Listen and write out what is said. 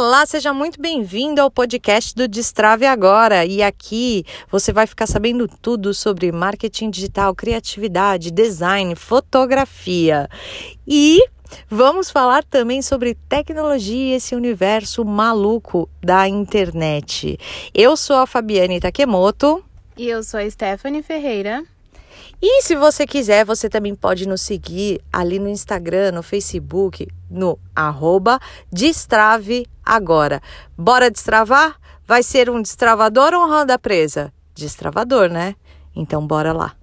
Olá, seja muito bem-vindo ao podcast do Destrave Agora. E aqui você vai ficar sabendo tudo sobre marketing digital, criatividade, design, fotografia. E vamos falar também sobre tecnologia, esse universo maluco da internet. Eu sou a Fabiane Takemoto. E eu sou a Stephanie Ferreira. E se você quiser, você também pode nos seguir ali no Instagram, no Facebook, no arroba Destrave Agora. Bora destravar? Vai ser um destravador ou um roda presa? Destravador, né? Então bora lá.